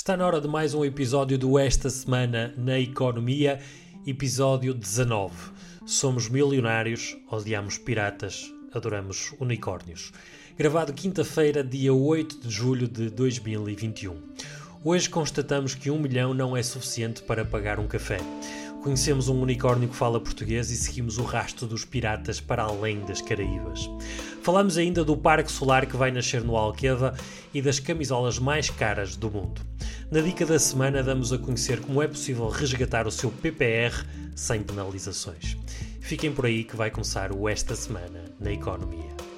Está na hora de mais um episódio do Esta Semana na Economia, episódio 19. Somos milionários, odiamos piratas, adoramos unicórnios. Gravado quinta-feira, dia 8 de julho de 2021. Hoje constatamos que um milhão não é suficiente para pagar um café. Conhecemos um unicórnio que fala português e seguimos o rastro dos piratas para além das Caraíbas. Falamos ainda do parque solar que vai nascer no Alqueva e das camisolas mais caras do mundo. Na dica da semana damos a conhecer como é possível resgatar o seu PPR sem penalizações. Fiquem por aí que vai começar o Esta Semana na Economia.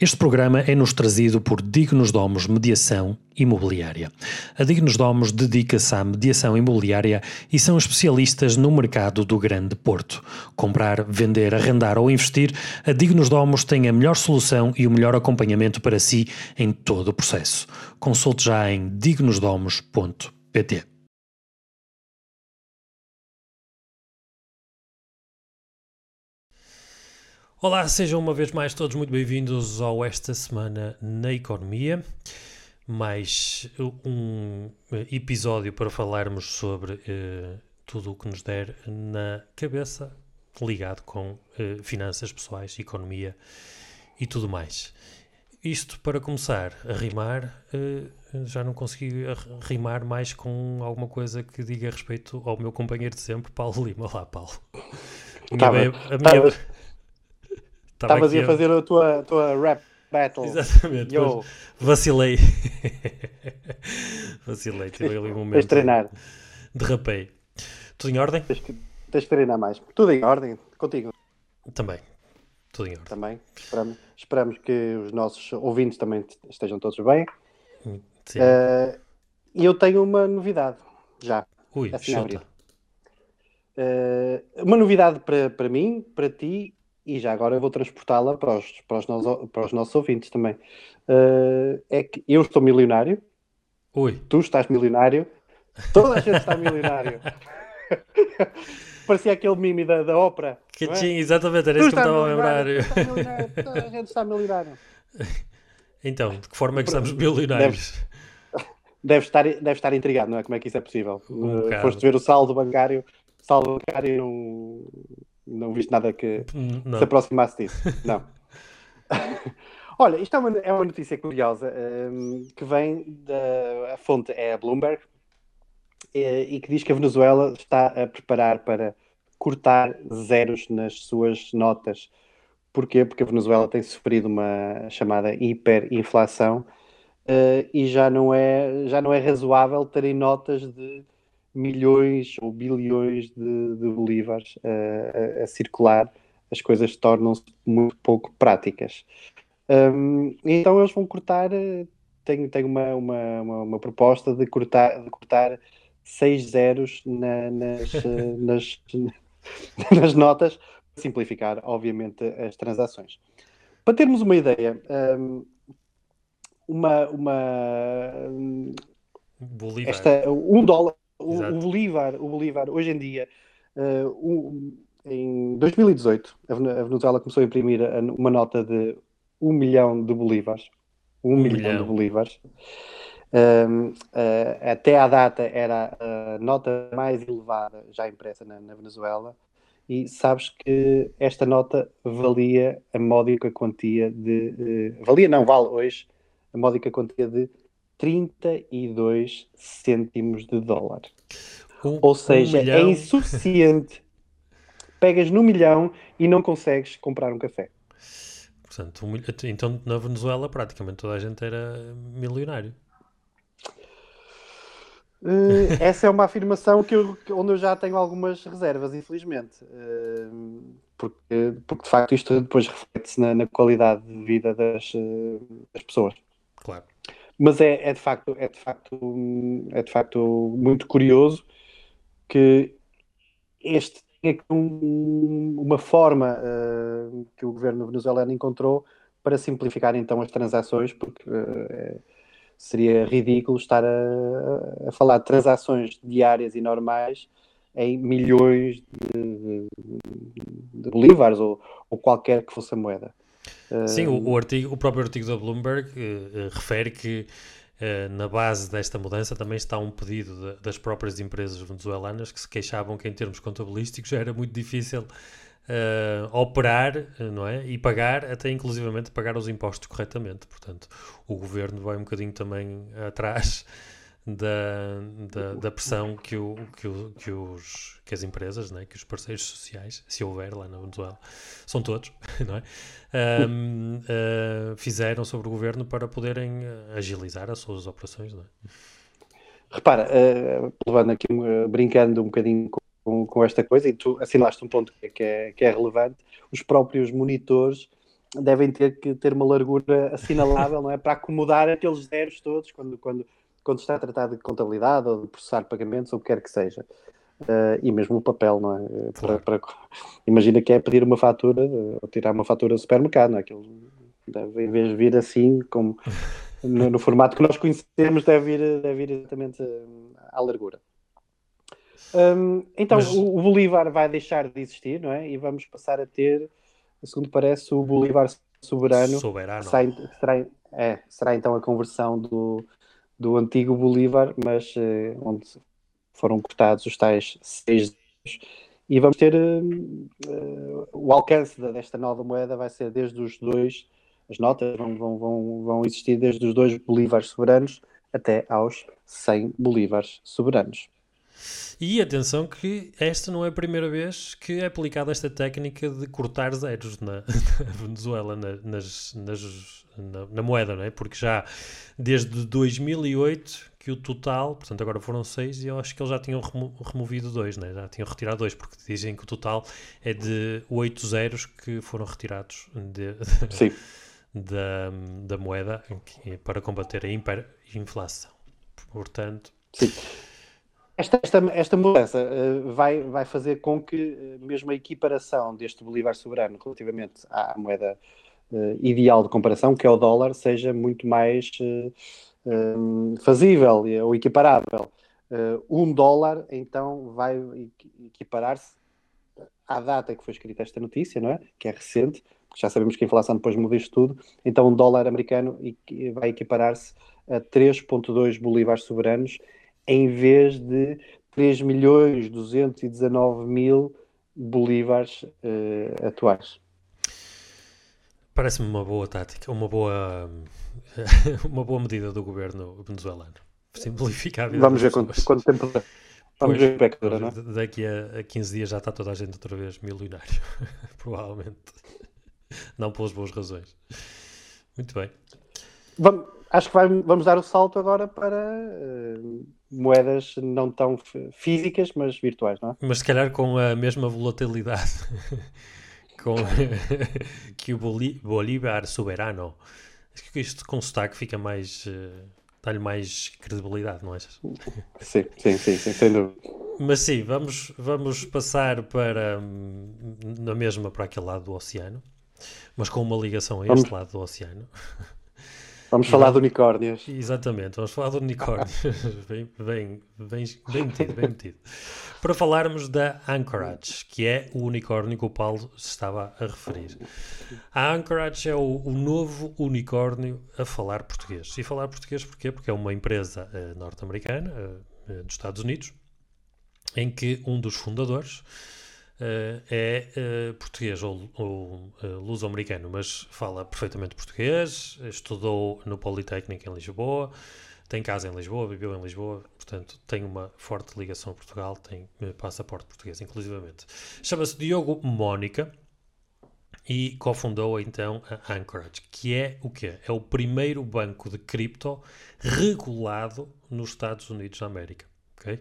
Este programa é-nos trazido por Dignos Domos Mediação Imobiliária. A Dignos Domos dedica-se à mediação imobiliária e são especialistas no mercado do Grande Porto. Comprar, vender, arrendar ou investir, a Dignos Domos tem a melhor solução e o melhor acompanhamento para si em todo o processo. Consulte já em dignosdomos.pt. Olá, sejam uma vez mais todos muito bem-vindos ao Esta Semana na Economia. Mais um episódio para falarmos sobre uh, tudo o que nos der na cabeça ligado com uh, finanças pessoais, economia e tudo mais. Isto para começar a rimar, uh, já não consegui rimar mais com alguma coisa que diga respeito ao meu companheiro de sempre, Paulo Lima. Olá, Paulo. Tá minha, a minha, Estavas a fazer a tua, tua rap battle. Exatamente. Yo. Vacilei. Vacilei. Tive ali um momento. Tens de treinar. Derrapei. Tudo em ordem? Tens que, tens que treinar mais. Tudo em ordem. Contigo. Também. Tudo em ordem. Também. Esperamos, esperamos que os nossos ouvintes também estejam todos bem. Sim. Uh, e eu tenho uma novidade. Já. Ui, assim. Uh, uma novidade para, para mim, para ti e já agora eu vou transportá-la para os, para, os nossos, para os nossos ouvintes também. Uh, é que eu estou milionário, Ui. tu estás milionário, toda a gente está milionário. Parecia aquele mime da, da ópera. Que é? tinha, exatamente, era isso que me estava a lembrar. Toda a gente está milionário. Então, de que forma é que estamos milionários? Deve, deve, estar, deve estar intrigado, não é? Como é que isso é possível? Um uh, foste ver o saldo bancário, saldo bancário não, não viste nada que não. se aproximasse disso. Não. Olha, isto é uma, é uma notícia curiosa um, que vem da a fonte é a Bloomberg e, e, que diz que a Venezuela está a preparar para cortar zeros nas suas notas. Porquê? Porque a Venezuela tem sofrido uma chamada hiperinflação uh, e já não, é, já não é razoável terem notas de milhões ou bilhões de, de bolívares a, a, circular, as coisas tornam-se muito pouco práticas. Um, então eles vão cortar, tenho, tenho uma, uma, uma, uma, proposta de cortar, de cortar seis zeros na, nas, nas, nas notas, para simplificar, obviamente, as transações. Para termos uma ideia, um, uma, uma Bolívar. Esta, um dólar, o, o, Bolívar, o Bolívar, hoje em dia, uh, um, em 2018, a Venezuela começou a imprimir uma nota de 1 milhão de bolívares. 1 um milhão. milhão. de bolívares. uh, até à data era a nota mais elevada já impressa na, na, Venezuela. E sabes que esta nota valia a módica quantia de. Uh, valia, não, vale hoje a módica quantia de 32 cêntimos de dólar. Um, Ou seja, um é insuficiente. Pegas no milhão e não consegues comprar um café. Portanto, um, então na Venezuela praticamente toda a gente era milionário. Uh, essa é uma afirmação que eu, onde eu já tenho algumas reservas, infelizmente. Uh, porque, porque de facto isto depois reflete-se na, na, qualidade de vida das, uh, das pessoas. Claro. Mas é, é, de facto, é, de facto, é de facto muito curioso que este tenha um, uma forma uh, que o governo venezuelano encontrou para simplificar então as transações, porque uh, seria ridículo estar a, a, falar de transações diárias e normais em milhões de, de, de bolívares ou, ou, qualquer que fosse a moeda. Sim, o, o, artigo, o próprio artigo da Bloomberg uh, refere que uh, na base desta mudança também está um pedido de, das próprias empresas venezuelanas que se queixavam que em termos contabilísticos já era muito difícil uh, operar não é? e pagar, até inclusivamente pagar os impostos corretamente. Portanto, o governo vai um bocadinho também atrás da, da, da, pressão que, o, que, o, que, os, que as empresas, né, que os parceiros sociais, se houver lá na Venezuela, são todos, não é? Um, uh, ah, fizeram sobre o governo para poderem agilizar as suas operações. Não é? Repara, uh, levando aqui, uh, brincando um bocadinho com, com, esta coisa, e tu assinalaste um ponto que é, que é relevante, os próprios monitores devem ter que ter uma largura assinalável, não é? Para acomodar aqueles zeros todos quando, quando quando está a tratar de contabilidade ou de processar pagamentos ou o que quer que seja. Uh, e mesmo o papel, não é? Eh, para, para, imagina que é pedir uma fatura eh, ou tirar uma fatura do supermercado, não é? Aquilo deve, em vez de vir assim, como no, no, formato que nós conhecemos, deve vir, deve vir exatamente à largura. Um, então, Mas... o, o Bolívar vai deixar de existir, não é? E vamos passar a ter, segundo parece, o Bolívar soberano. Soberano. Será, será, é, será então a conversão do, do antigo Bolívar, mas uh, onde foram cortados os tais seis. E vamos ter uh, o alcance desta nova moeda vai ser desde os dois, as notas vão, vão, vão, vão existir desde os dois Bolívares soberanos até aos 100 Bolívares soberanos. E atenção que esta não é a primeira vez que é aplicada esta técnica de cortar zeros na, na Venezuela, na, nas, nas, na, na, moeda, não é? Porque já desde 2008 que o total, portanto agora foram seis e eu acho que eles já tinham remo, removido dois, né? já tinham retirado dois, porque dizem que o total é de oito zeros que foram retirados de, da, da moeda para combater a hiperinflação. Portanto... Sim. Esta, esta, esta mudança uh, vai, vai fazer com que uh, mesmo a equiparação deste Bolívar soberano relativamente à moeda uh, ideal de comparação, que é o dólar, seja muito mais fazível ou equiparável. um dólar, então, vai equiparar-se à data que foi escrita esta notícia, não é? Que é recente, porque já sabemos que a inflação depois muda isto tudo. Então, um dólar americano vai equiparar-se a 3,2 bolívares soberanos em vez de 3 milhões 219 mil bolívares uh, atuais. Parece-me uma boa tática, uma boa, uma boa medida do governo venezuelano. Simplificar a vida Vamos ver quanto, quanto, tempo. Vamos pois, ver é dura, não é? Daqui a, a 15 dias já está toda a gente outra vez milionário. Provavelmente. Não pelas boas razões. Muito bem. Vamos, acho que vai, vamos dar o salto agora para uh, moedas não tão físicas, mas virtuais, não é? Mas se calhar com a mesma volatilidade com, que o Bolívar soberano. Acho que isto com sotaque fica mais. Uh, dá-lhe mais credibilidade, não é? Sim, sim, sim, sim, sem dúvida. Mas sim, vamos, vamos passar para hum, na mesma para aquele lado do oceano, mas com uma ligação a este vamos. lado do oceano. Vamos falar de unicórnios. Exatamente, vamos falar de unicórnios. bem, bem, bem, bem metido, bem metido. Para falarmos da Anchorage, que é o unicórnio que o Paulo estava a referir. A Anchorage é o, o novo unicórnio a falar português. E falar português porquê? Porque é uma empresa uh, norte-americana, uh, dos Estados Unidos, em que um dos fundadores uh, é uh, português ou, ou uh, luso-americano, mas fala perfeitamente português, estudou no Politécnico em Lisboa, tem casa em Lisboa, viveu em Lisboa, portanto tem uma forte ligação a Portugal, tem passaporte português, inclusivamente. Chama-se Diogo Mónica e cofundou então a Anchorage, que é o quê? É o primeiro banco de cripto regulado nos Estados Unidos da América, ok?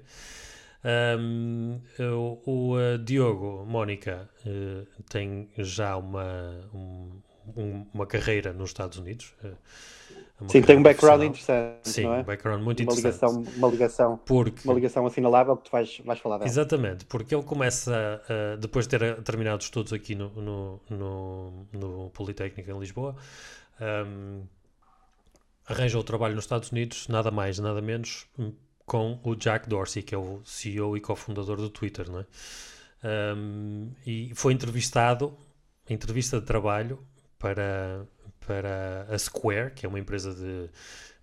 Um, o, o uh, Diogo Mónica uh, tem já uma, um, uma carreira nos Estados Unidos. Uh, Sim, tem um background interessante. Sim, não é? um background muito uma interessante. Ligação, uma, ligação, porque, uma ligação assinalável que tu vais, vais falar dela. Exatamente, porque ele começa, depois de ter terminado estudos aqui no, no, no, no Politécnico em Lisboa, um, arranja o trabalho nos Estados Unidos, nada mais, nada menos, com o Jack Dorsey, que é o CEO e cofundador do Twitter, não é? Um, e foi entrevistado, entrevista de trabalho, para, para a Square, que é uma empresa de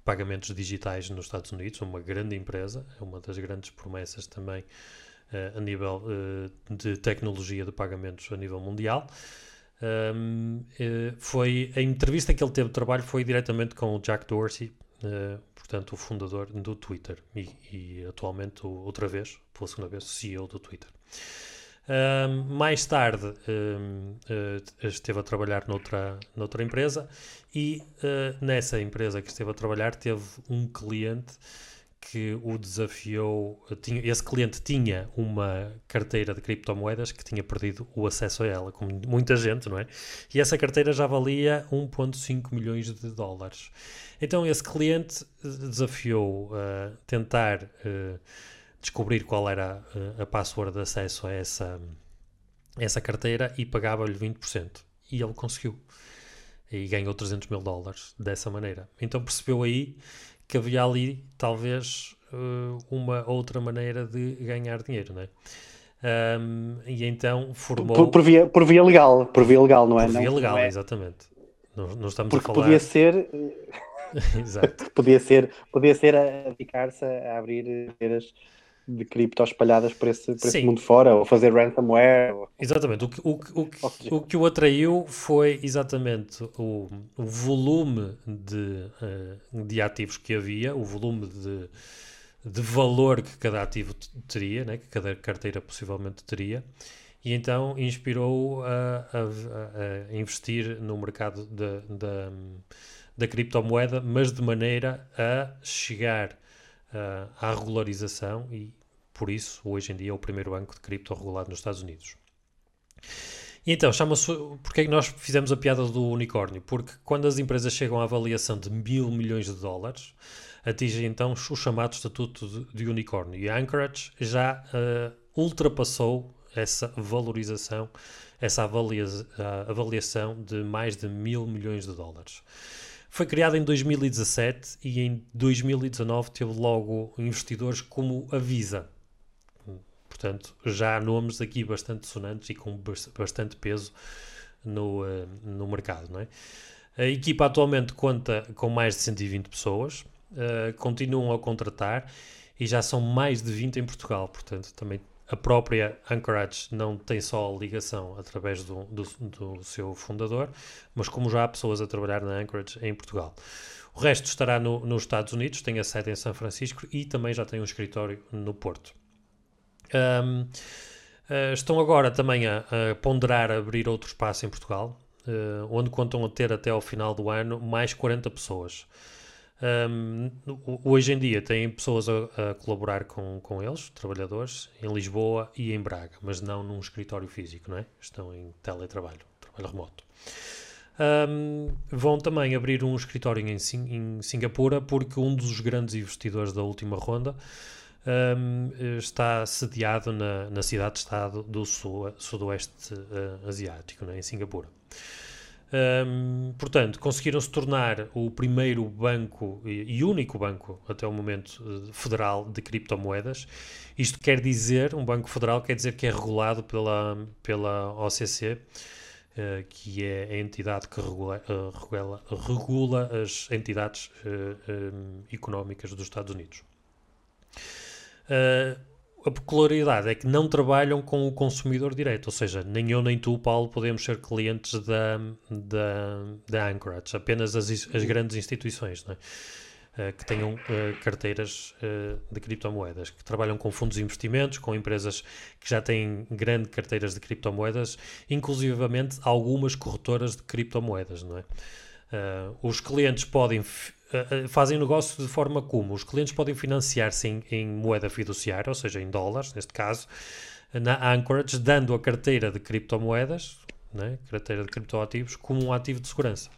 pagamentos digitais nos Estados Unidos, uma grande empresa, é uma das grandes promessas também uh, a nível uh, de tecnologia de pagamentos a nível mundial. Um, uh, foi a entrevista que ele teve de trabalho foi diretamente com o Jack Dorsey, portanto o fundador do Twitter e, e atualmente outra vez, pela segunda vez, CEO do Twitter. Mais tarde uh, esteve a trabalhar noutra, noutra empresa e uh, nessa empresa que esteve a trabalhar teve um cliente que o desafiou. Tinha, esse cliente tinha uma carteira de criptomoedas que tinha perdido o acesso a ela, como muita gente, não é? E essa carteira já valia 1,5 milhões de dólares. Então esse cliente desafiou a uh, tentar descobrir qual era a, a password de acesso a essa, essa carteira e pagava-lhe 20%. E ele conseguiu. E ganhou 300 mil dólares dessa maneira. Então percebeu aí que havia ali talvez uh, uma outra maneira de ganhar dinheiro, não é? Um, e então formou. Por, por, via, por via legal, por via legal, não é? Por via não, legal, não é... exatamente. Não, não estamos Porque a falar. Podia ser. Exato. podia ser, podia ser a dedicar-se a abrir de cripto espalhadas por esse, por esse mundo fora, ou fazer ransomware. Ou... Exatamente. O que o, o, o, que o atraiu foi exatamente o, o volume de, uh, de ativos que havia, o volume de, de valor que cada ativo teria, né, que cada carteira possivelmente teria, e então inspirou a, a, a investir no mercado da, da, da criptomoeda, mas de maneira a chegar uh, à regularização e, por isso, hoje em dia é o primeiro banco de cripto regulado nos Estados Unidos. E então, chama-se. Porque é que nós fizemos a piada do unicórnio? Porque quando as empresas chegam à avaliação de mil milhões de dólares, atingem então o chamado estatuto de, de unicórnio. E a Anchorage já uh, ultrapassou essa valorização, essa avalia, avaliação de mais de mil milhões de dólares. Foi criada em 2017 e em 2019 teve logo investidores como a Visa. Portanto, já há nomes aqui bastante sonantes e com bastante peso no, uh, no mercado. Não é? A equipa atualmente conta com mais de 120 pessoas, uh, continuam a contratar e já são mais de 20 em Portugal. Portanto, também a própria Anchorage não tem só ligação através do, do, do, seu fundador, mas como já há pessoas a trabalhar na Anchorage em Portugal. O resto estará no, nos Estados Unidos, tem a sede em São Francisco e também já tem um escritório no Porto. Um, uh, eh, estão agora também a, a, ponderar abrir outro espaço em Portugal, uh, onde contam a ter até ao final do ano mais 40 pessoas. Um, hoje em dia têm pessoas a, a, colaborar com, com eles, trabalhadores, em Lisboa e em Braga, mas não num escritório físico, não é? Estão em teletrabalho, trabalho remoto. Um, vão também abrir um escritório em, em, Singapura, porque um dos grandes investidores da última ronda um, está sediado na, na cidade-estado do sul, sudoeste uh, asiático, é? em Singapura. Um, portanto, conseguiram se tornar o primeiro banco e, único banco até o momento eh, federal de criptomoedas. Isto quer dizer, um banco federal quer dizer que é regulado pela, pela OCC, uh, eh, que é a entidade que regula, uh, regula, regula as entidades um, económicas dos Estados Unidos. Uh, a peculiaridade é que não trabalham com o consumidor direto, ou seja, nem eu nem tu, Paulo, podemos ser clientes da, da, da Anchorage, apenas as, as grandes instituições, é? uh, que tenham uh, carteiras uh, de criptomoedas, que trabalham com fundos de investimentos, com empresas que já têm grandes carteiras de criptomoedas, inclusivamente algumas corretoras de criptomoedas, não é? os clientes podem fazem negócio de forma como os clientes podem financiar-se em, em, moeda fiduciária, ou seja, em dólares, neste caso, na Anchorage, dando a carteira de criptomoedas, né, carteira de criptoativos, como um ativo de segurança.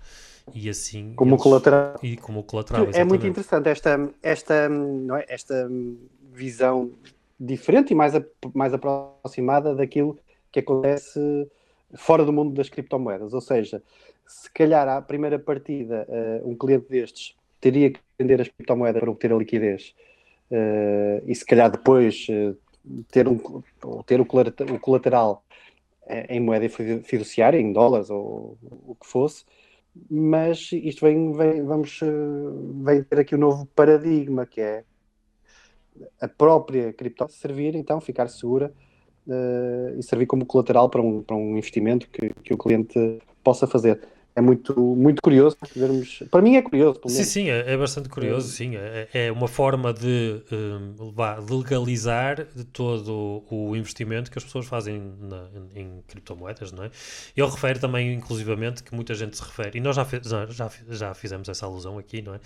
E assim. Como eles, colateral. E como colateral. Exatamente. É muito interessante esta, esta, não é, esta visão diferente e mais, a, mais aproximada daquilo que acontece fora do mundo das criptomoedas. Ou seja, se calhar à primeira partida, uh, um cliente destes teria que vender as criptomoedas para obter a liquidez. Uh, e se calhar depois uh, ter, um, ter o, colateral em moeda fiduciária, em dólares ou o que fosse, mas isto vem, vem, vamos, vem ter aqui um novo paradigma, que é a própria cripto servir, então, ficar segura uh, e servir como colateral para um, para um investimento que, que o cliente possa fazer é muito, muito curioso vermos. Para mim é curioso. Sim, sim, é, é, bastante curioso. Sim, é, é uma forma de um, legalizar todo o investimento que as pessoas fazem na, em, criptomoedas, não é? Ele refere também, inclusivamente, que muita gente se refere, e nós já, já, já fizemos essa alusão aqui, não é?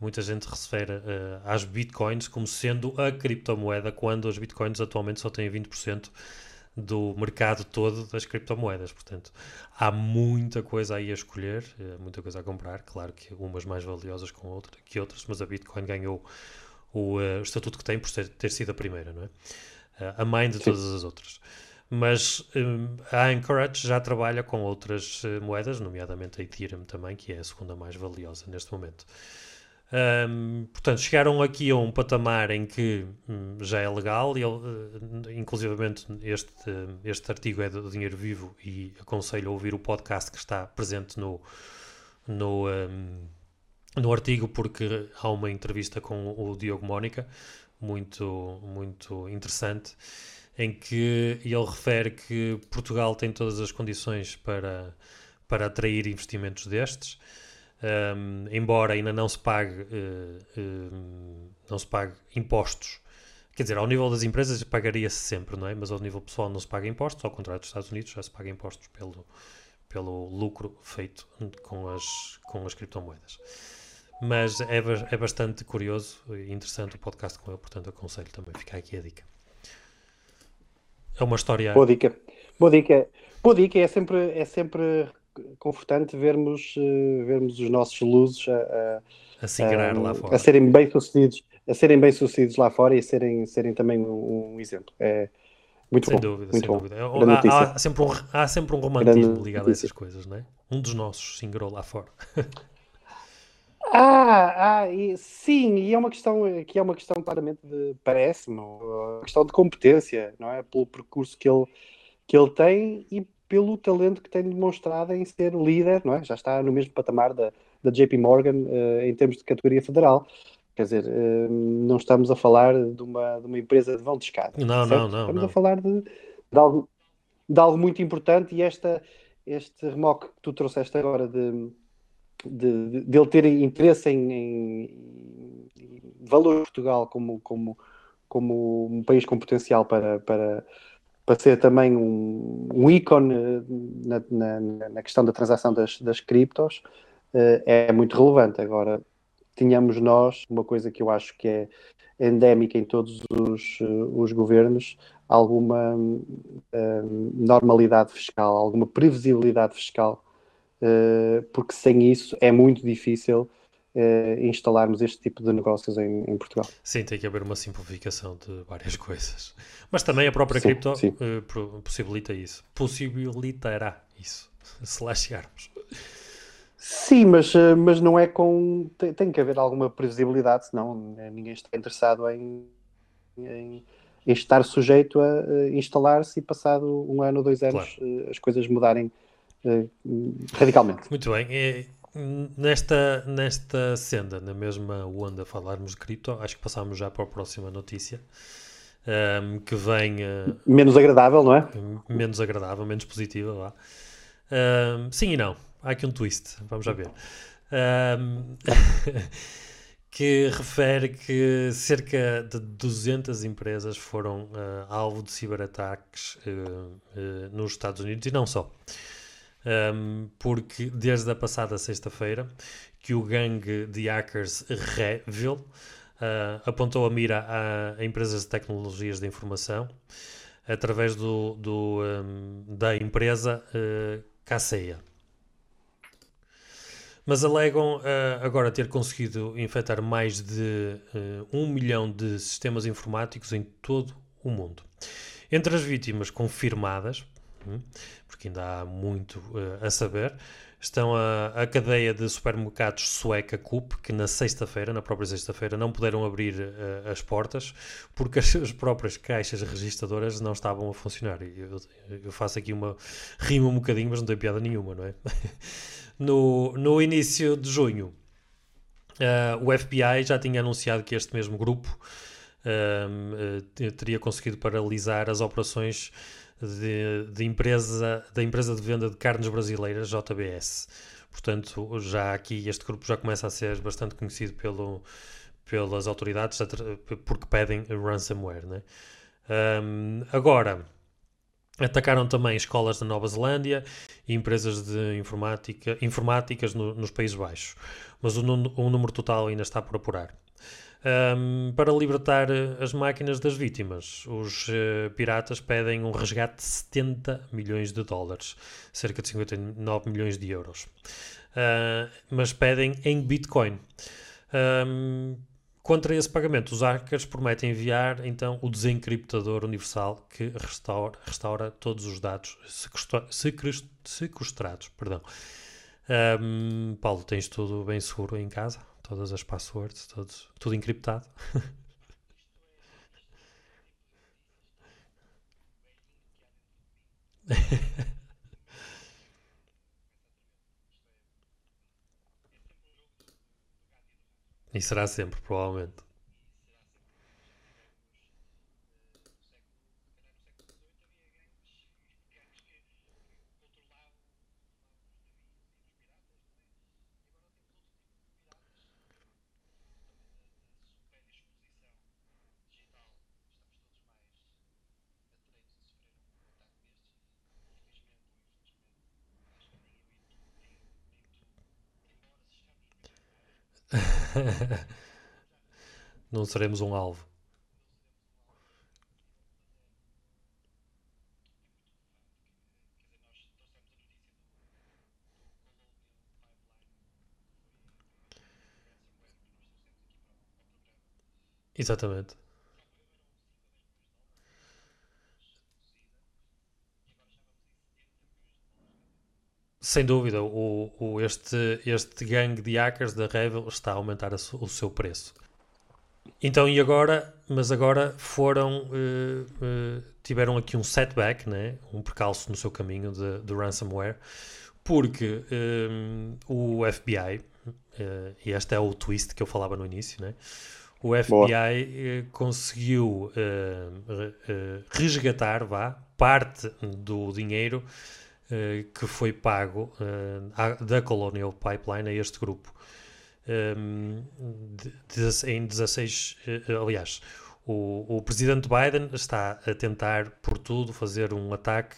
Muita gente refere uh, às bitcoins como sendo a criptomoeda, quando as bitcoins atualmente só têm 20% do mercado todo das criptomoedas. Portanto, há muita coisa aí a escolher, eh, muita coisa a comprar. Claro que umas mais valiosas com outra, que outras, mas a Bitcoin ganhou o, uh, o estatuto que tem por ter, ter, sido a primeira, não é? Uh, a mãe de Sim. todas as outras. Mas um, a Anchorage já trabalha com outras uh, moedas, nomeadamente a Ethereum também, que é a segunda mais valiosa neste momento. Um, portanto, chegaram aqui a um patamar em que hum, já é legal, e uh, inclusivamente este, este artigo é do Dinheiro Vivo e aconselho a ouvir o podcast que está presente no, no, um, no artigo, porque há uma entrevista com o Diogo Mónica, muito, muito interessante, em que ele refere que Portugal tem todas as condições para, para atrair investimentos destes um, embora ainda não se pague, uh, não se pague impostos. Quer dizer, ao nível das empresas pagaria-se sempre, não é? Mas ao nível pessoal não se paga impostos, ao contrário dos Estados Unidos já se paga impostos pelo, pelo lucro feito com as, com as criptomoedas. Mas é, é bastante curioso e interessante o podcast com ele, portanto aconselho também, ficar aqui a dica. É uma história. Boa dica. Boa dica. Boa dica, é sempre, é sempre confortante vermos, uh, vermos os nossos luzes a, a, a, a lá fora. A serem bem sucedidos, a serem bem sucedidos lá fora e serem, serem também um, um exemplo. É muito sem bom. Dúvida, muito sem bom. dúvida. Há, há, sempre um, há sempre um romantismo ligado a essas coisas, não é? Um dos nossos se lá fora. Ah, ah e, sim, e é uma questão que é uma questão claramente de parece-me, uma questão de competência, não é? Pelo percurso que ele, que ele tem e pelo talento que tem demonstrado em ser líder, não é? Já está no mesmo patamar da, da JP Morgan uh, em termos de categoria federal. Quer dizer, uh, não estamos a falar de uma, de uma empresa de vão de escada. Não, certo? não, não. Estamos não. a falar de, de, algo, de algo muito importante e esta, este remoque que tu trouxeste agora de, de, de ele ter interesse em, em, em valor Portugal como, como, como um país com potencial para, para para ser também um, um ícone na, na, na, questão da transação das, das criptos, uh, é muito relevante. Agora, tínhamos nós uma coisa que eu acho que é endémica em todos os, uh, os governos, alguma uh, normalidade fiscal, alguma previsibilidade fiscal, porque sem isso é muito difícil uh, instalarmos este tipo de negócios em, em, Portugal. Sim, tem que haver uma simplificação de várias coisas. Mas também a própria sim, cripto sim. Uh, possibilita isso. Possibilitará isso, se lá chegarmos. Sim, mas, eh, mas não é com. Tem, tem, que haver alguma previsibilidade, senão ninguém está interessado em, em, em estar sujeito a, instalar-se e, passado um ano ou dois anos, claro. as coisas mudarem radicalmente. Muito bem. É, Nesta, nesta senda, na mesma onda, falarmos de cripto, acho que passamos já para a próxima notícia. Um, que vem. Uh, menos agradável, não é? Menos agradável, menos positiva, vá. Um, sim e não. Há aqui um twist, vamos já ver. Um, que refere que cerca de 200 empresas foram uh, alvo de ciberataques uh, nos Estados Unidos e não só um, porque desde a passada sexta-feira que o gangue de hackers Revil uh, apontou a mira a, a, empresas de tecnologias de informação através do, do um, da empresa uh, Kaseya. Mas alegam uh, agora ter conseguido infectar mais de uh, um milhão de sistemas informáticos em todo o mundo. Entre as vítimas confirmadas? Porque ainda há muito uh, a saber. estão a, a cadeia de supermercados sueca Coop, que na sexta-feira, na própria sexta-feira, não puderam abrir uh, as portas porque as, as, próprias caixas registadoras não estavam a funcionar. Eu, eu, faço aqui uma rima um bocadinho, mas não tem piada nenhuma, não é? no, no início de junho, uh, o FBI já tinha anunciado que este mesmo grupo teria conseguido paralisar as operações de, de, empresa, da empresa de venda de carnes brasileiras, JBS. Portanto, já aqui este grupo já começa a ser bastante conhecido pelo, pelas autoridades porque pedem ransomware. Né? Um, agora, atacaram também escolas da Nova Zelândia e empresas de informática, informáticas no, nos Países Baixos, mas o, o número total ainda está por apurar. Um, para libertar eh, as máquinas das vítimas, os uh, piratas pedem um resgate de 70 milhões de dólares, cerca de 59 milhões de euros. Uh, mas pedem em Bitcoin. Um, contra esse pagamento, os hackers prometem enviar então o desencriptador universal que restaura, restaura todos os dados sequestrados. Perdão. Um, Paulo, tens tudo bem seguro em casa? Todas as passwords, todos, tudo encriptado. e será sempre, provavelmente. não seremos um alvo. Exatamente. Sem dúvida, o, o, este, este gangue de hackers da Revel está a aumentar a, o seu preço. Então, e agora? Mas agora foram. Uh, uh, tiveram aqui um setback, né? um percalço no seu caminho de, de ransomware, porque um, eh, o FBI, uh, e este é o twist que eu falava no início, né? o FBI conseguiu resgatar vá, parte do dinheiro uh, que foi pago uh, da Colonial Pipeline a este grupo. Um, de, de, em 16, uh, eh, aliás, o, o, presidente Biden está a tentar, por tudo, fazer um ataque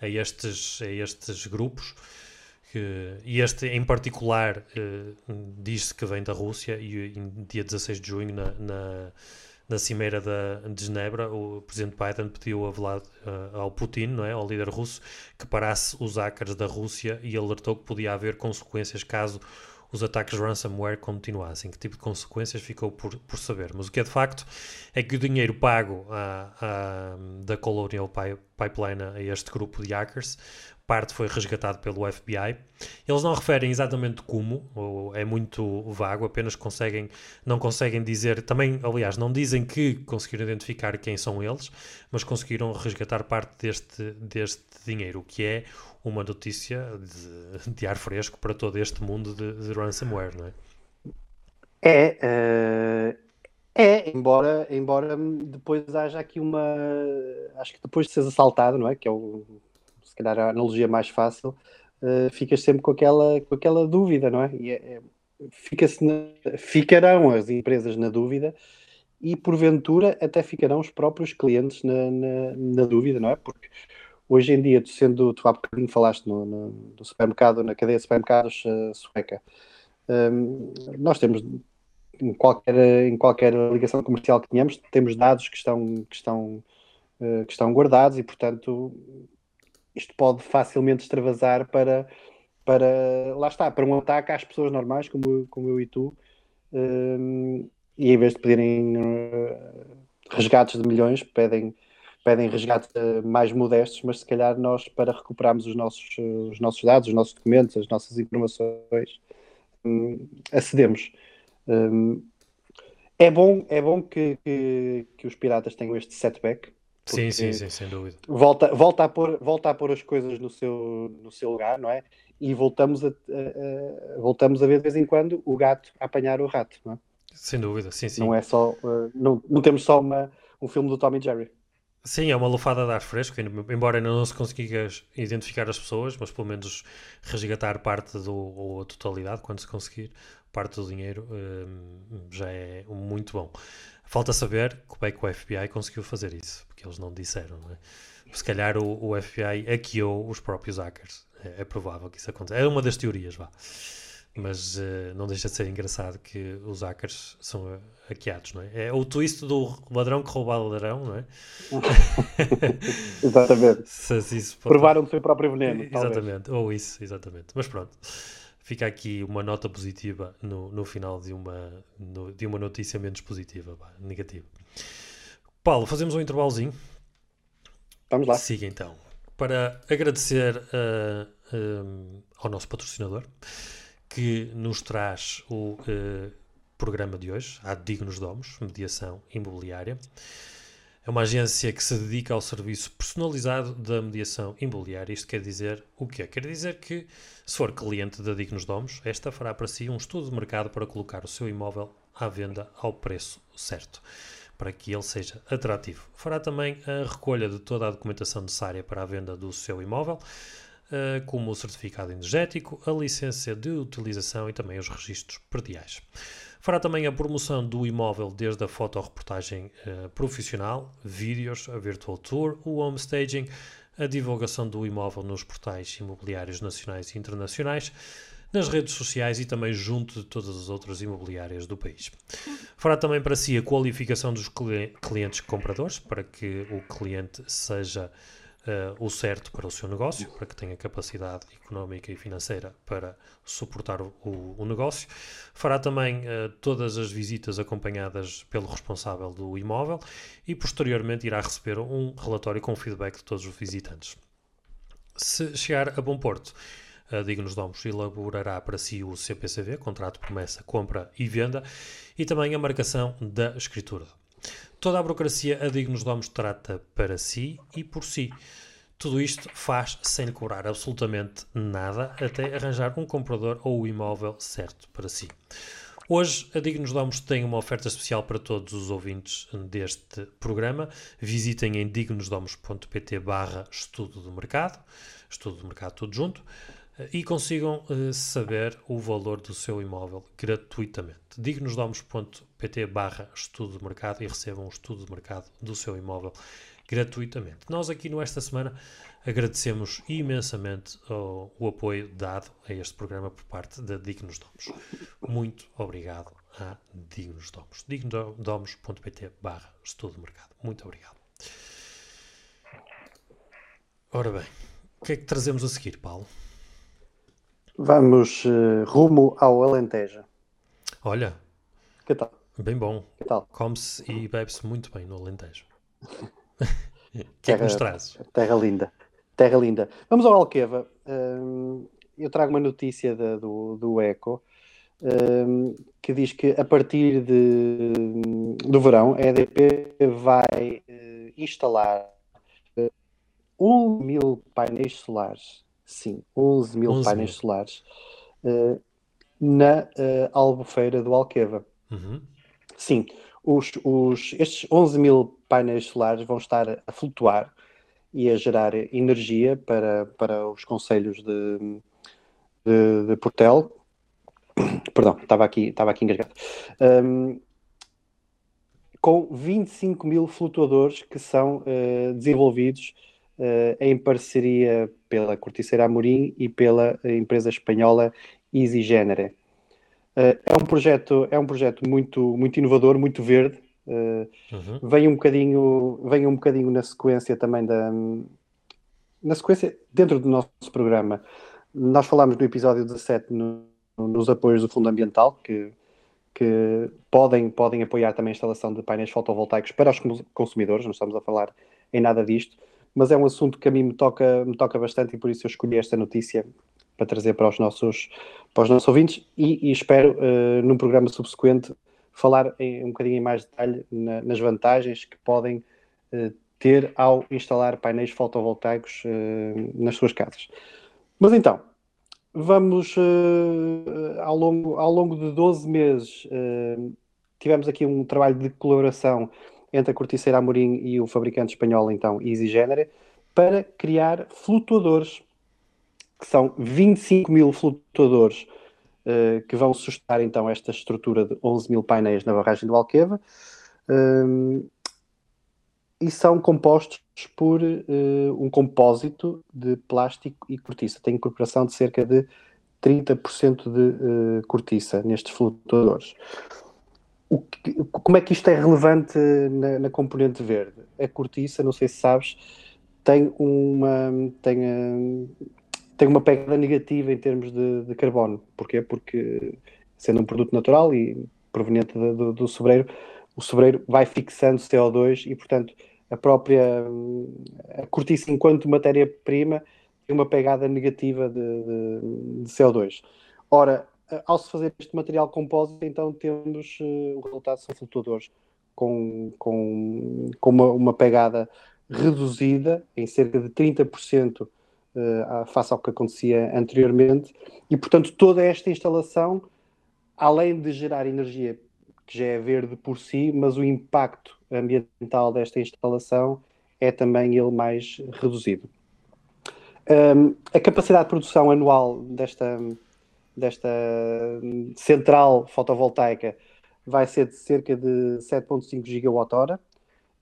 a, estes, a estes grupos. E este em particular diz-se que vem da Rússia e em dia 16 de junho na, na na cimeira da, de Genebra, o presidente Biden pediu a Vlad, uh, ao Putin, não é, ao líder russo, que parasse os hackers da Rússia e alertou que podia haver consequências caso os ataques ransomware continuassem. Que tipo de consequências ficou por, por saber. Mas o que é de facto é que o dinheiro pago a, a, da Colonial Pipeline a este grupo de hackers parte foi resgatado pelo FBI. Eles não referem exatamente como, é muito vago, apenas conseguem, não conseguem dizer, também, aliás, não dizem que conseguiram identificar quem são eles, mas conseguiram resgatar parte deste, deste dinheiro, o que é uma notícia de, de ar fresco para todo este mundo de, de ransomware, não é? É, uh, é, embora, embora depois haja aqui uma. Acho que depois de seres assaltado, não é? Que é o se calhar a analogia mais fácil, uh, ficas sempre com aquela, com aquela dúvida, não é? E é, é fica-se na, ficarão as empresas na dúvida e porventura até ficarão os próprios clientes na, na, na dúvida, não é? Porque hoje em dia, sendo tu há bocadinho falaste no, no, no supermercado, na cadeia de supermercados uh, sueca, um, ehm, nós temos em qualquer, em qualquer ligação comercial que tenhamos, temos dados que estão, que estão, uh, que estão guardados e, portanto, isto pode facilmente extravasar para, para lá está, para um ataque às pessoas normais, como, como eu e tu, um, e em vez de pedirem uh, resgates de milhões, pedem, pedem resgate mais modestos, mas se calhar nós, para recuperarmos os nossos, os nossos dados, os nossos documentos, as nossas informações, um, acedemos. Um, é bom, é bom que, que, que, os piratas tenham este setback. Sim, sim, sim, sem dúvida. Volta, volta, a pôr, volta a pôr as coisas no seu, no seu lugar, não é? E voltamos a, a, a voltamos a ver de vez em quando o gato a apanhar o rato, não é? Sem dúvida, sim, sim. Não é só, uh, não, não temos só uma, um filme do Tommy Jerry. Sim, é uma lufada de ar fresco, embora ainda não se consiga identificar as pessoas, mas pelo menos resgatar parte do, ou a totalidade, quando se conseguir, parte do dinheiro, um, já é muito bom. Falta saber como é que o FBI conseguiu fazer isso, porque eles não disseram, não é? Se calhar o, o FBI hackeou os próprios hackers. É, é provável que isso aconteça. É uma das teorias, vá mas uh, não deixa de ser engraçado que os hackers são hackeados, não é? É o twist do ladrão que rouba ladrão, não é? exatamente. Se, pode... Provaram o seu próprio veneno. Exatamente, talvez. ou isso, exatamente. Mas pronto, fica aqui uma nota positiva no, no final de uma, no, de uma notícia menos positiva, pá, negativa. Paulo, fazemos um intervalozinho. Vamos lá. Siga então. Para agradecer uh, uh, ao nosso patrocinador que nos traz o uh, programa de hoje, a Dignos Domos, Mediação Imobiliária. É uma agência que se dedica ao serviço personalizado da mediação imobiliária. Isto quer dizer o quê? Quer dizer que, se for cliente da Dignos Domos, esta fará para si um estudo de mercado para colocar o seu imóvel à venda ao preço certo, para que ele seja atrativo. Fará também a recolha de toda a documentação necessária para a venda do seu imóvel, eh, como o certificado energético, a licença de utilização e também os registros prediais. Fará também a promoção do imóvel desde a fotoreportagem uh, profissional, vídeos, a virtual tour, o home staging, a divulgação do imóvel nos portais imobiliários nacionais e internacionais, nas redes sociais e também junto de todas as outras imobiliárias do país. Fará também para si a qualificação dos clientes compradores, para que o cliente seja uh, o certo para o seu negócio, para que tenha capacidade económica e financeira para suportar o, o negócio. Fará também uh, todas as visitas acompanhadas pelo responsável do imóvel e, posteriormente, irá receber um relatório com feedback de todos os visitantes. Se chegar a Bom Porto, a Dignos Domos elaborará para si o CPCV, contrato promessa, compra e venda, e também a marcação da escritura. Toda a burocracia a Dignos Domos trata para si e por si. Tudo isto faz sem lhe cobrar absolutamente nada até arranjar um comprador ou o imóvel certo para si. Hoje, a Dignos Domos tem uma oferta especial para todos os ouvintes deste programa. Visitem em dignosdomos.pt barra estudo do mercado, estudo do mercado tudo junto, e consigam uh, saber o valor do seu imóvel gratuitamente. dignosdomos.pt barra estudo de mercado e recebam um estudo de mercado do seu imóvel gratuitamente. Nós aqui no Esta Semana agradecemos imensamente o, o apoio dado a este programa por parte da Dignos Domos. Muito obrigado a Dignos Domos. dignosdomos.pt barra estudo de mercado. Muito obrigado. Ora bem, o que é que trazemos a seguir, Paulo? Vamos uh, rumo ao Alentejo. Olha. Que tal? Bem bom. Que tal? Come-se e bebe-se muito bem no Alentejo. O que é que nos trazes? Terra linda. Terra linda. Vamos ao Alqueva. Um, eu trago uma notícia de, do, do Eco um, que diz que a partir de, do verão a EDP vai uh, instalar uh, 1 mil painéis solares sim, 11 mil 11 painéis mil. solares uh, na uh, albufeira do Alqueva. Uhum. Sim, os, os, estes 11 mil painéis solares vão estar a flutuar e a gerar energia para, para os conselhos de, de, de Portel. Perdão, estava aqui, estava aqui engasgado. Um, com 25 mil flutuadores que são uh, desenvolvidos uh, em parceria pela Corticeira Amorim e pela empresa espanhola Easy Genere. Uh, é um projeto, é um projeto muito, muito inovador, muito verde. Uh, uhum. Vem um bocadinho, vem um bocadinho na sequência também da na sequência dentro do nosso programa. Nós falámos no episódio 17 no, nos apoios do Fundo Ambiental que que podem, podem apoiar também a instalação de painéis fotovoltaicos para os consumidores, não estamos a falar em nada disto, mas é um assunto que a mim me toca, me toca bastante e por isso eu escolhi esta notícia para trazer para os nossos, para os nossos ouvintes e, e espero, uh, num programa subsequente, falar em, um bocadinho em mais detalhe na, nas vantagens que podem uh, ter ao instalar painéis fotovoltaicos uh, nas suas casas. Mas então, vamos ao, longo, ao longo de 12 meses, tivemos aqui um trabalho de colaboração entre a Corticeira Amorim e o fabricante espanhol, então, EasyGenere, para criar flutuadores que são 25 mil flutuadores uh, que vão sustentar então esta estrutura de 11 mil painéis na barragem do Alqueva uh, e são compostos por uh, um compósito de plástico e cortiça. Tem incorporação de cerca de 30% de cortiça nestes flutuadores. Que, como é que isto é relevante na, na, componente verde? A cortiça, não sei se sabes, tem uma tem tem uma pegada negativa em termos de, de carbono. Porquê? Porque, sendo um produto natural e proveniente do, do, do sobreiro, o sobreiro vai fixando CO2 e, portanto, a própria a cortiça, enquanto matéria-prima, tem uma pegada negativa de, de, de, CO2. Ora, ao se fazer este material compósito, então temos uh, o resultado são flutuadores com, com, com uma, uma pegada reduzida em cerca de 30% uh, face ao que acontecia anteriormente, e portanto toda esta instalação, além de gerar energia que já é verde por si, mas o impacto ambiental desta instalação é também ele mais reduzido. Um, a capacidade de produção anual desta, desta central fotovoltaica vai ser de cerca de 7,5 gigawatt-hora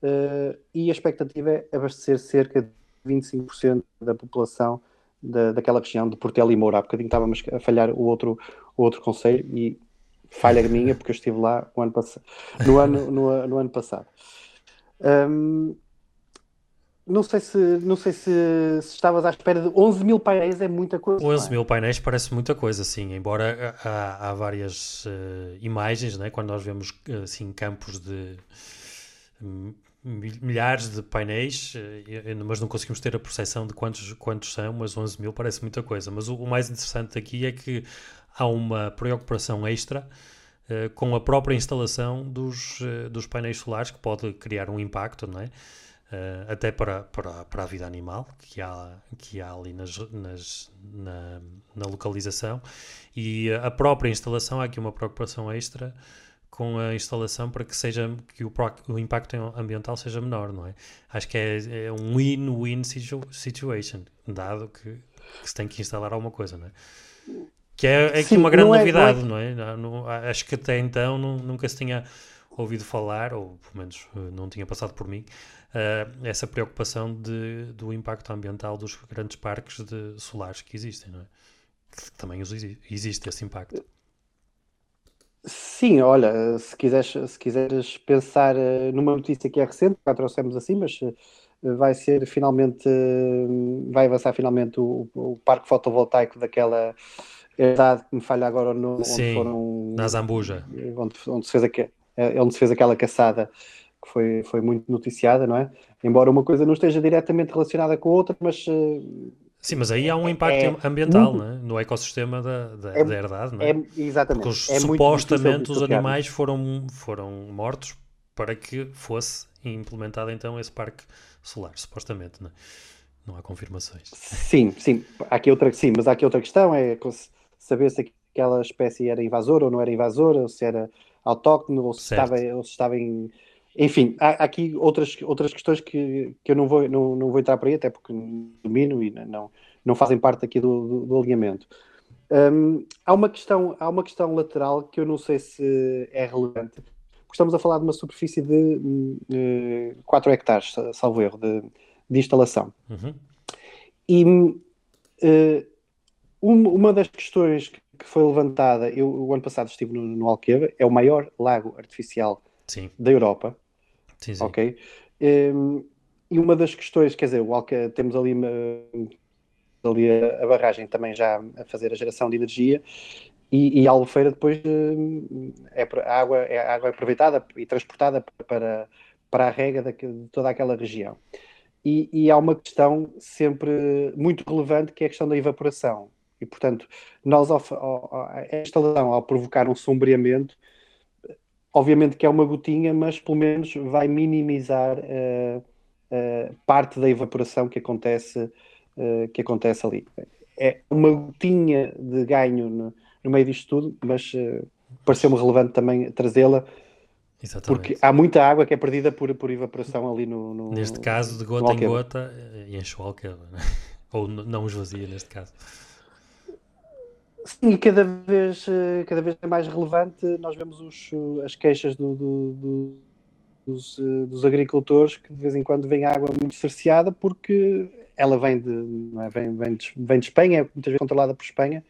uh, e a expectativa é abastecer cerca de 25% da população da, daquela região de Portela e Moura. Há bocadinho estávamos a falhar o outro, o outro conselho e falha minha porque eu estive lá no ano, no ano, no, no ano passado. Um, não sei, se, não sei se, se, estavas à espera de 11 mil painéis, é muita coisa. 11 é? mil painéis parece muita coisa, sim. Embora há, há várias uh, imagens, né? quando nós vemos assim, campos de milhares de painéis, eh, mas não conseguimos ter a percepção de quantos, quantos são, mas 11 mil parece muita coisa. Mas o, o mais interessante aqui é que há uma preocupação extra uh, com a própria instalação dos, uh, dos painéis solares, que pode criar um impacto, não é? Uh, até para, para, para a vida animal que há, que há ali nas, nas, na, na localização. E a própria instalação, há aqui uma preocupação extra com a instalação para que seja que o, o impacto ambiental seja menor, não é? Acho que é, é um win-win situ situation, dado que, que, se tem que instalar alguma coisa, não é? Que é, é Sim, uma grande não é, novidade, não é? Não é? Não, acho que até então não, nunca se tinha ouvido falar, ou pelo menos eh, não tinha passado por mim, uh, essa preocupação de, do impacto ambiental dos grandes parques de solares que existem, não é? Que também existe esse impacto. Sim, olha, se quiseres, se quiseres pensar eh, numa notícia que é recente, já trouxemos assim, mas eh, vai ser finalmente, eh, vai avançar finalmente o, o parque fotovoltaico daquela idade que me falha agora no, Sim, onde foram na Zambuja, onde, onde, se fez a, onde se fez aquela caçada que foi, foi muito noticiada, não é? Embora uma coisa não esteja diretamente relacionada com a outra, mas Sim, mas aí há um impacto é, ambiental muito, é? no ecossistema da, da, é, da herdade, não é? é exatamente. Porque é supostamente os animais foram, foram mortos para que fosse implementado então esse parque solar, supostamente, não, é? não há confirmações. Sim, sim, há aqui outra, sim, mas há aqui outra questão, é saber se aquela espécie era invasora ou não era invasora, ou se era autóctone, ou se, estava, ou se estava em enfim, há, aqui outras, outras questões que, que eu não vou, não, não vou entrar por aí, até porque domino e não, não fazem parte aqui do, do, do alinhamento. Um, há, uma questão, há uma questão lateral que eu não sei se é relevante, porque estamos a falar de uma superfície de uh, 4 hectares, salvo erro, de, de instalação. Uhum. E uh, uma das questões que foi levantada, eu o ano passado estive no, no Alqueva, é o maior lago artificial Sim. da Europa. Sim, sim. Ok? Um, e uma das questões, quer dizer, o Alca, temos ali, uma, ali a, a, barragem também já a fazer a geração de energia e, e a Albufeira depois hum, é, a, água, é, a água é aproveitada e transportada para, para a rega de, de toda aquela região. e, e há uma questão sempre muito relevante que é a questão da evaporação. E, portanto, nós, ao, ao, a instalação, ao provocar um sombreamento, obviamente que é uma gotinha, mas pelo menos vai minimizar uh, uh, parte da evaporação que acontece, uh, que acontece ali. É uma gotinha de ganho no, no meio disto tudo, mas pareceu-me relevante também trazê-la, porque há muita água que é perdida por, por evaporação ali no, no Neste caso, de gota em gota, enche o alqueva, né? ou não esvazia neste caso. Sim, cada vez, eh, cada vez é mais relevante. Nós vemos os, eh, as queixas do, do, do, dos, eh, dos, agricultores que de vez em quando vem água muito cerceada porque ela vem de, é? vem, vem, de, vem de Espanha, é muitas vezes controlada por Espanha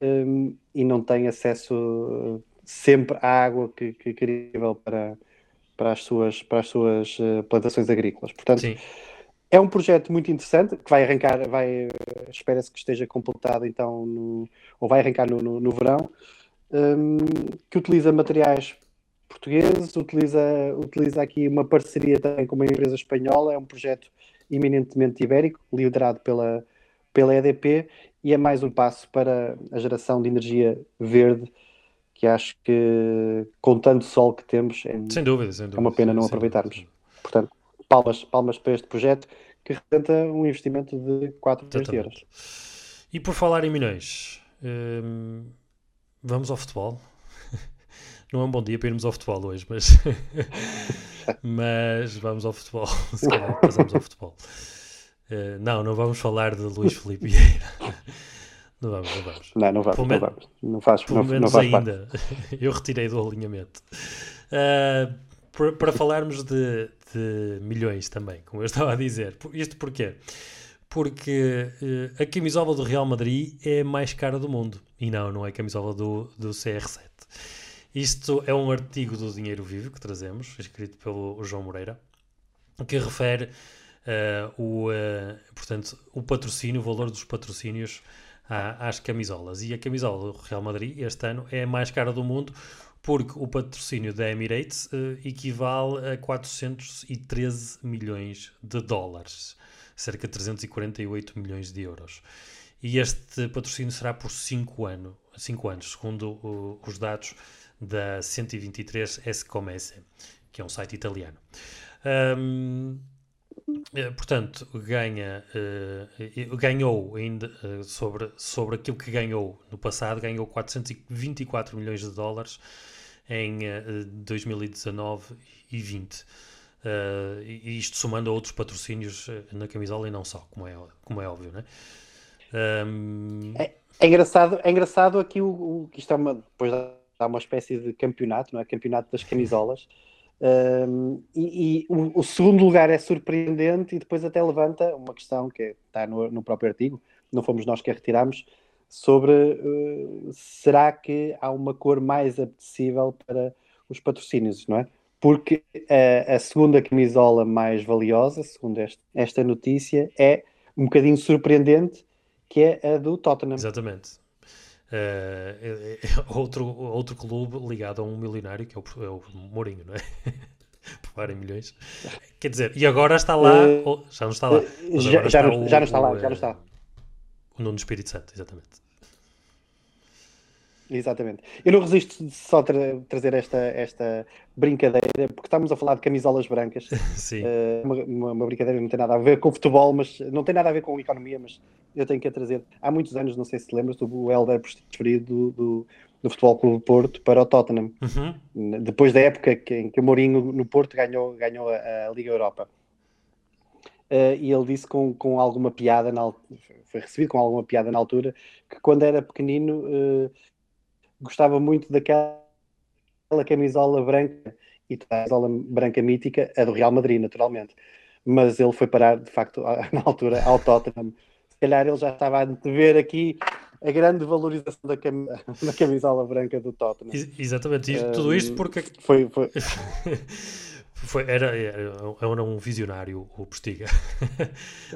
um, e não tem acesso sempre à água que, que é querível para, para, as suas, para as suas plantações agrícolas. Portanto, Sim é um projeto muito interessante que vai arrancar, vai, espera-se que esteja completado então, no, ou vai arrancar no, no, no verão, um, que utiliza materiais portugueses, utiliza, utiliza aqui uma parceria também com uma empresa espanhola, é um projeto eminentemente ibérico, liderado pela, pela EDP, e é mais um passo para a geração de energia verde, que acho que com tanto sol que temos, é, sem dúvida, sem dúvida, é uma pena não aproveitarmos. Portanto, palmas, palmas para este projeto que representa um investimento de 4 milhões de euros. E por falar em milhões, hum, vamos ao futebol. Não é um bom dia para irmos ao futebol hoje, mas, mas vamos ao futebol. Se calhar passamos ao futebol. Uh, não, não vamos falar de Luís Felipe Vieira. Não vamos, não vamos. Não, não vamos, pelo não vamos. Não faz, pelo não, menos não ainda. Eu retirei do alinhamento. Uh, para, para falarmos de, de milhões também, como eu estava a dizer. Isto porquê? Porque uh, a camisola do Real Madrid é a mais cara do mundo. E não, não é a camisola do, do CR7. Isto é um artigo do Dinheiro Vivo que trazemos, escrito pelo João Moreira, que refere uh, o, uh, portanto, o patrocínio, o valor dos patrocínios às camisolas. E a camisola do Real Madrid este ano é a mais cara do mundo, porque o patrocínio da Emirates uh, equivale a 413 milhões de dólares, cerca de 348 milhões de euros. E este patrocínio será por 5 ano, cinco anos, segundo uh, os dados da 123 S que é um site italiano. Um, portanto, ganha, uh, ganhou ainda uh, sobre, sobre aquilo que ganhou no passado, ganhou 424 milhões de dólares em uh, 2019 e 20. Uh, e isto somando a outros patrocínios na camisola e não só, como é, como é óbvio, né? Um... É, é, engraçado, é engraçado aqui o, o que isto é uma, depois há uma espécie de campeonato, não é? Campeonato das camisolas. Um, e, e o, o, segundo lugar é surpreendente e depois até levanta uma questão que está no, no próprio artigo, não fomos nós que a retiramos, sobre uh, será que há uma cor mais apetecível para os patrocínios, não é? Porque a, a segunda camisola mais valiosa, segundo este, esta notícia, é um bocadinho surpreendente, que é a do Tottenham. Exatamente. Uh, é, é outro, outro clube ligado a um milionário que é o, é o Mourinho, não é? Por vários milhões. Quer dizer, e agora está lá, uh, já não está lá. Já, já, não, o, já, não, está lá, o, já não está. O Nuno Espírito Santo, exatamente. Exatamente. Eu não resisto só tra trazer esta, esta brincadeira, porque estamos a falar de camisolas brancas. Sim. Uh, uma, uma, brincadeira que não tem nada a ver com futebol, mas não tem nada a ver com economia, mas eu tenho que a trazer. Há muitos anos, não sei se lembras, o Helder transferido do, do, do Futebol Clube Porto para o Tottenham. Uhum. Depois da época que, em que o Mourinho no Porto ganhou, ganhou a, a Liga Europa. Uh, e ele disse com, com alguma piada, na, foi recebido com alguma piada na altura, que quando era pequenino uh, gostava muito daquela camisola branca e a camisola branca mítica, a do Real Madrid, naturalmente. Mas ele foi parar, de facto, na altura, ao Tottenham. Se calhar ele já estava a ver aqui a grande valorização da, cam da camisola branca do Tottenham. Exatamente, e tudo isto porque. Foi. foi... Foi, era, era, era, um visionário o Postiga.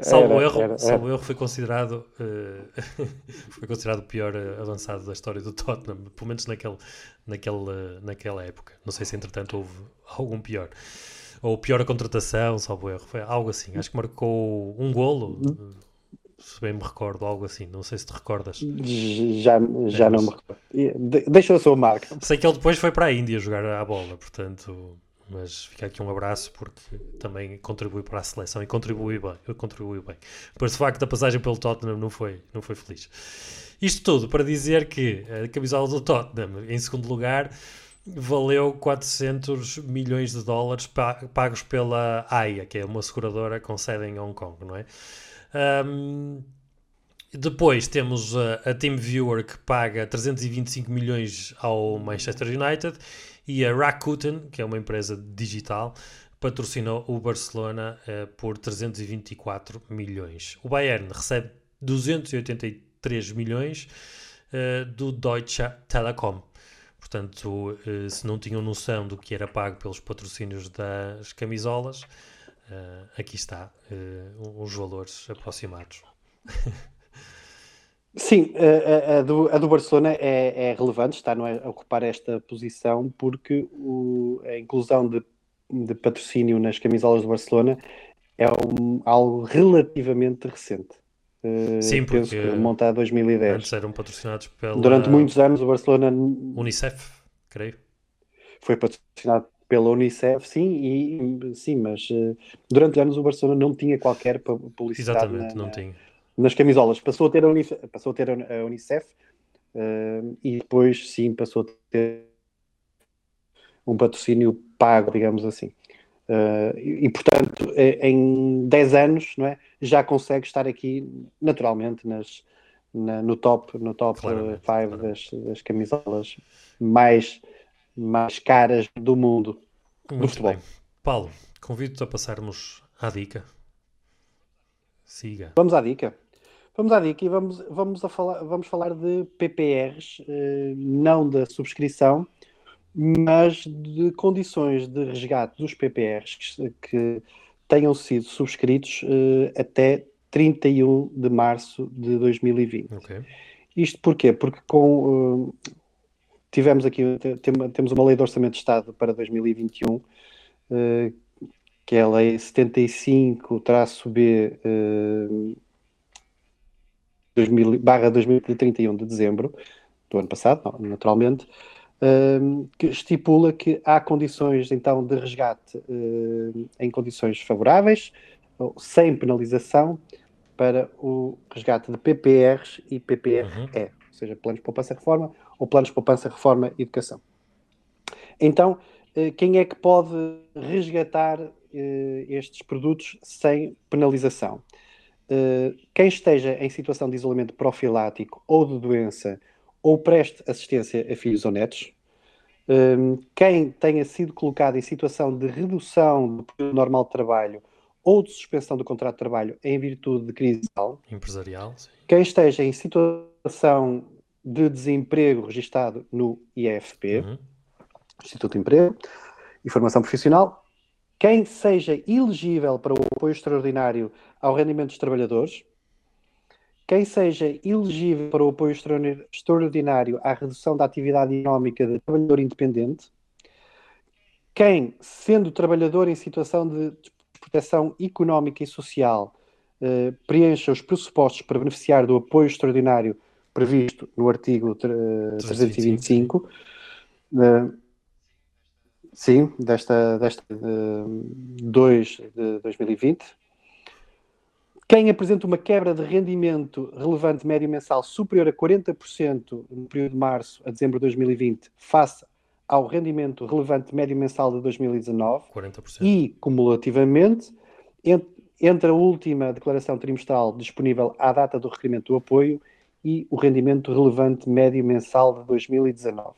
salvo, era, erro, era, salvo erro, foi considerado uh, foi considerado o pior eh, avançado da história do Tottenham, pelo menos naquele, naquele, naquela época. Não sei se entretanto houve algum pior. ou pior contratação, salvo erro, foi algo assim. Acho que marcou um golo, se bem me recordo, algo assim. Não sei se te recordas. Já, já é, não me recordo. Deixa a sua marca. Sei que ele depois foi para a Índia jogar a bola, portanto. Mas fica aqui um abraço porque também contribui para a seleção e contribui bem. Eu contribuí bem. Pois de facto a passagem pelo Tottenham não foi, não foi feliz. Isto tudo para dizer que a camisola do Tottenham, em segundo lugar, valeu 400 milhões de dólares pagos pela AIA, que é uma seguradora com sede em Hong Kong, não é? Um, depois temos a, a TeamViewer que paga 325 milhões ao Manchester United e a Rakuten, que é uma empresa digital, patrocinou o Barcelona uh, por 324 milhões. O Bayern recebe 283 milhões uh, do Deutsche Telekom. Portanto, uh, se não tinham noção do que era pago pelos patrocínios das camisolas, aqui está os valores aproximados. Sim, a, a, do, a do Barcelona é, é, relevante, está a ocupar esta posição, porque o, a inclusão de, de, patrocínio nas camisolas do Barcelona é um, algo relativamente recente. Uh, Sim, penso porque que remonta a 2010. Antes eram patrocinados pela... Durante muitos anos o Barcelona... Unicef, creio. Foi patrocinado pela Unicef, sim, e, sim mas uh, durante anos o Barcelona não tinha qualquer publicidade. Exatamente, na, não tinha nas camisolas. Passou a ter a Unicef, passou a, ter a Unicef uh, e depois, sim, passou a ter um patrocínio pago, digamos assim. Uh, e, e, portanto, eh, em 10 anos não é, já consegue estar aqui naturalmente nas, na, no top 5 no top five das, das, camisolas mais, mais caras do mundo Muito do futebol. Bem. Paulo, convido-te a passarmos à dica. Siga. Vamos à dica. Vamos à dica e vamos, vamos, a falar, vamos falar de PPRs, eh, não da subscrição, mas de condições de resgate dos PPRs que, tenham sido subscritos eh, até 31 de março de 2020. Okay. Isto porquê? Porque com, uh, tivemos aqui, temos uma lei de orçamento de Estado para 2021, uh, que é a lei 75-B uh, 2000, barra 2031 de dezembro do ano passado, naturalmente, uh, que estipula que há condições então de resgate uh, em condições favoráveis, sem penalização, para o resgate de PPRs e PPRE, uhum. ou seja, planos de poupança reforma ou planos de poupança reforma e educação. Então, uh, quem é que pode resgatar eh, estes produtos sem penalização? Eh, quem esteja em situação de isolamento profilático ou de doença ou preste assistência a filhos ou netos, eh, quem tenha sido colocado em situação de redução do período normal de trabalho ou de suspensão do contrato de trabalho em virtude de crise empresarial, sim. quem esteja em situação de desemprego registado no IFP, uhum. Instituto de Emprego e Formação Profissional, quem seja elegível para o apoio extraordinário ao rendimento dos trabalhadores, quem seja elegível para o apoio extraordinário à redução da atividade económica de trabalhador independente, quem, sendo trabalhador em situação de proteção económica e social, eh, preencha os pressupostos para beneficiar do apoio extraordinário previsto no artigo 325, eh, sim, desta, desta uh, 2 de 2020, quem apresenta uma quebra de rendimento relevante médio mensal superior a 40% no período de março a dezembro de 2020, face ao rendimento relevante médio mensal de 2019, 40%. e cumulativamente, entre a última declaração trimestral disponível à data do requerimento do apoio e o rendimento relevante médio mensal de 2019.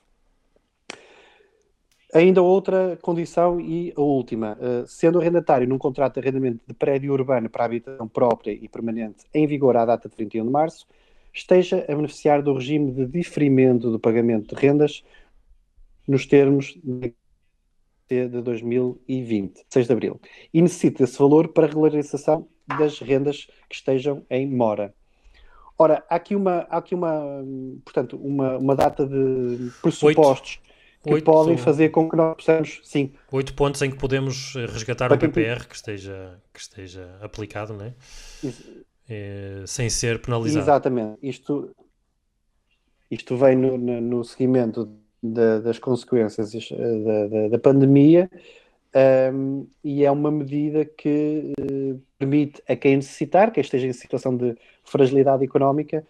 Ainda outra condição e a última, uh, sendo arrendatário num contrato de arrendamento de prédio urbano para habitação própria e permanente em vigor à data de 31 de março, esteja a beneficiar do regime de diferimento do pagamento de rendas nos termos de de 2020, 6 de abril, e necessita esse valor para regularização das rendas que estejam em mora. Ora, há aqui uma, há aqui uma portanto, uma, uma data de pressupostos que 8, podem fazer com que nós possamos, sim. Oito pontos em que podemos resgatar o PPR que esteja, que esteja aplicado, não é? é sem ser penalizado. Exatamente. Isto, isto vem no, no, no seguimento de, das consequências da, da, da pandemia um, e é uma medida que uh, permite a quem necessitar, quem esteja em situação de fragilidade económica,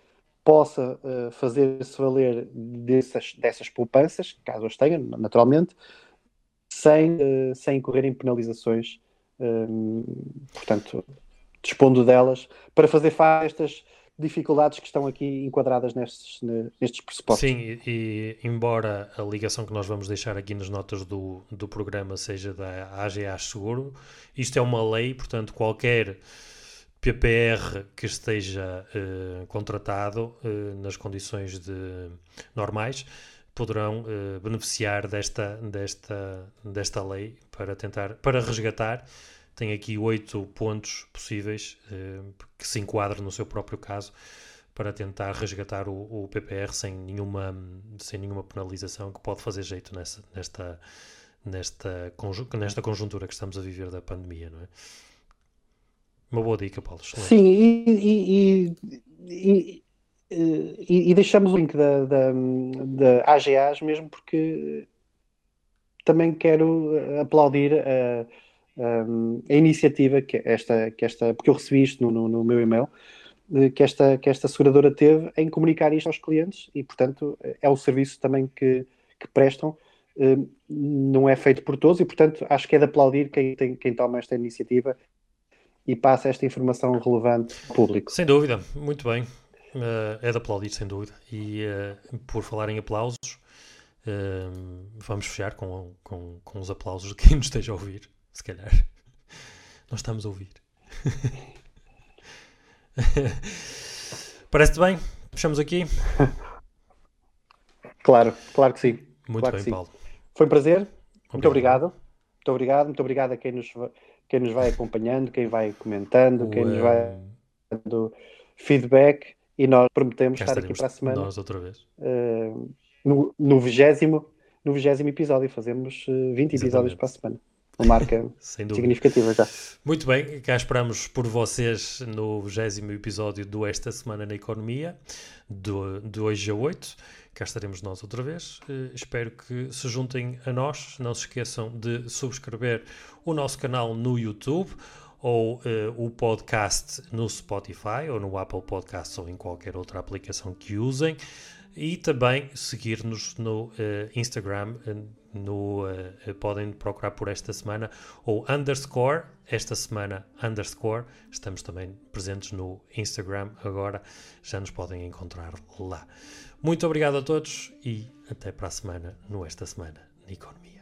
possa uh, fazer-se valer dessas, dessas poupanças, caso as tenha, naturalmente, sem, uh, sem incorrer em penalizações. Um, portanto, dispondo delas para fazer face a estas dificuldades que estão aqui enquadradas nestes, nestes pressupostos. Sim, e, e, embora a ligação que nós vamos deixar aqui nas notas do, do programa seja da AGA Seguro, isto é uma lei, portanto, qualquer PPR que esteja uh, contratado uh, nas condições de, normais poderão uh, beneficiar desta, desta, desta lei para tentar para resgatar tem aqui oito pontos possíveis eh, que se enquadram no seu próprio caso para tentar resgatar o, o, PPR sem nenhuma, sem nenhuma penalização que pode fazer jeito nessa, nesta, nesta, nesta conjuntura que estamos a viver da pandemia, não é? Uma boa dica, Paulo. Excelente. Sim, e, e, e, e, deixamos o link da, da, da AGAs mesmo porque também quero aplaudir a um, a iniciativa que esta, que esta, porque eu recebi isto no, no, no meu e-mail, que esta, que esta seguradora teve em comunicar isto aos clientes e, portanto, é o serviço também que, que prestam. Não é feito por todos e, portanto, acho que é de aplaudir quem, tem, quem toma esta iniciativa e passa esta informação relevante ao público. Sem dúvida, muito bem. Uh, é de aplaudir, sem dúvida. E uh, por falar em aplausos, uh, vamos fechar com, com, com os aplausos de quem nos esteja a ouvir se calhar. Nós estamos a ouvir. Parece-te bem? Fechamos aqui? Claro, claro que sim. Muito claro bem. Paulo. Foi um prazer. Obrigado. Muito obrigado. Muito obrigado. Muito obrigado a quem nos, quem nos vai acompanhando, quem vai comentando, quem nos vai dando feedback. E nós prometemos estar aqui para a semana. Nós outra vez. Uh, no vigésimo no vigésimo episódio. Fazemos uh, eh, 20 Exatamente. episódios para a semana uma marca significativa já. Muito bem, cá esperamos por vocês no 20 episódio do Esta Semana na Economia, do, de hoje a 8. Cá estaremos nós outra vez. Uh, espero que se juntem a nós. Não se esqueçam de subscrever o nosso canal no YouTube ou uh, o podcast no Spotify ou no Apple Podcasts ou em qualquer outra aplicação que usem e também seguir-nos no uh, Instagram. No, uh, podem procurar por esta semana ou underscore, esta semana underscore. Estamos também presentes no Instagram agora, já nos podem encontrar lá. Muito obrigado a todos e até para a semana, no Esta Semana na Economia.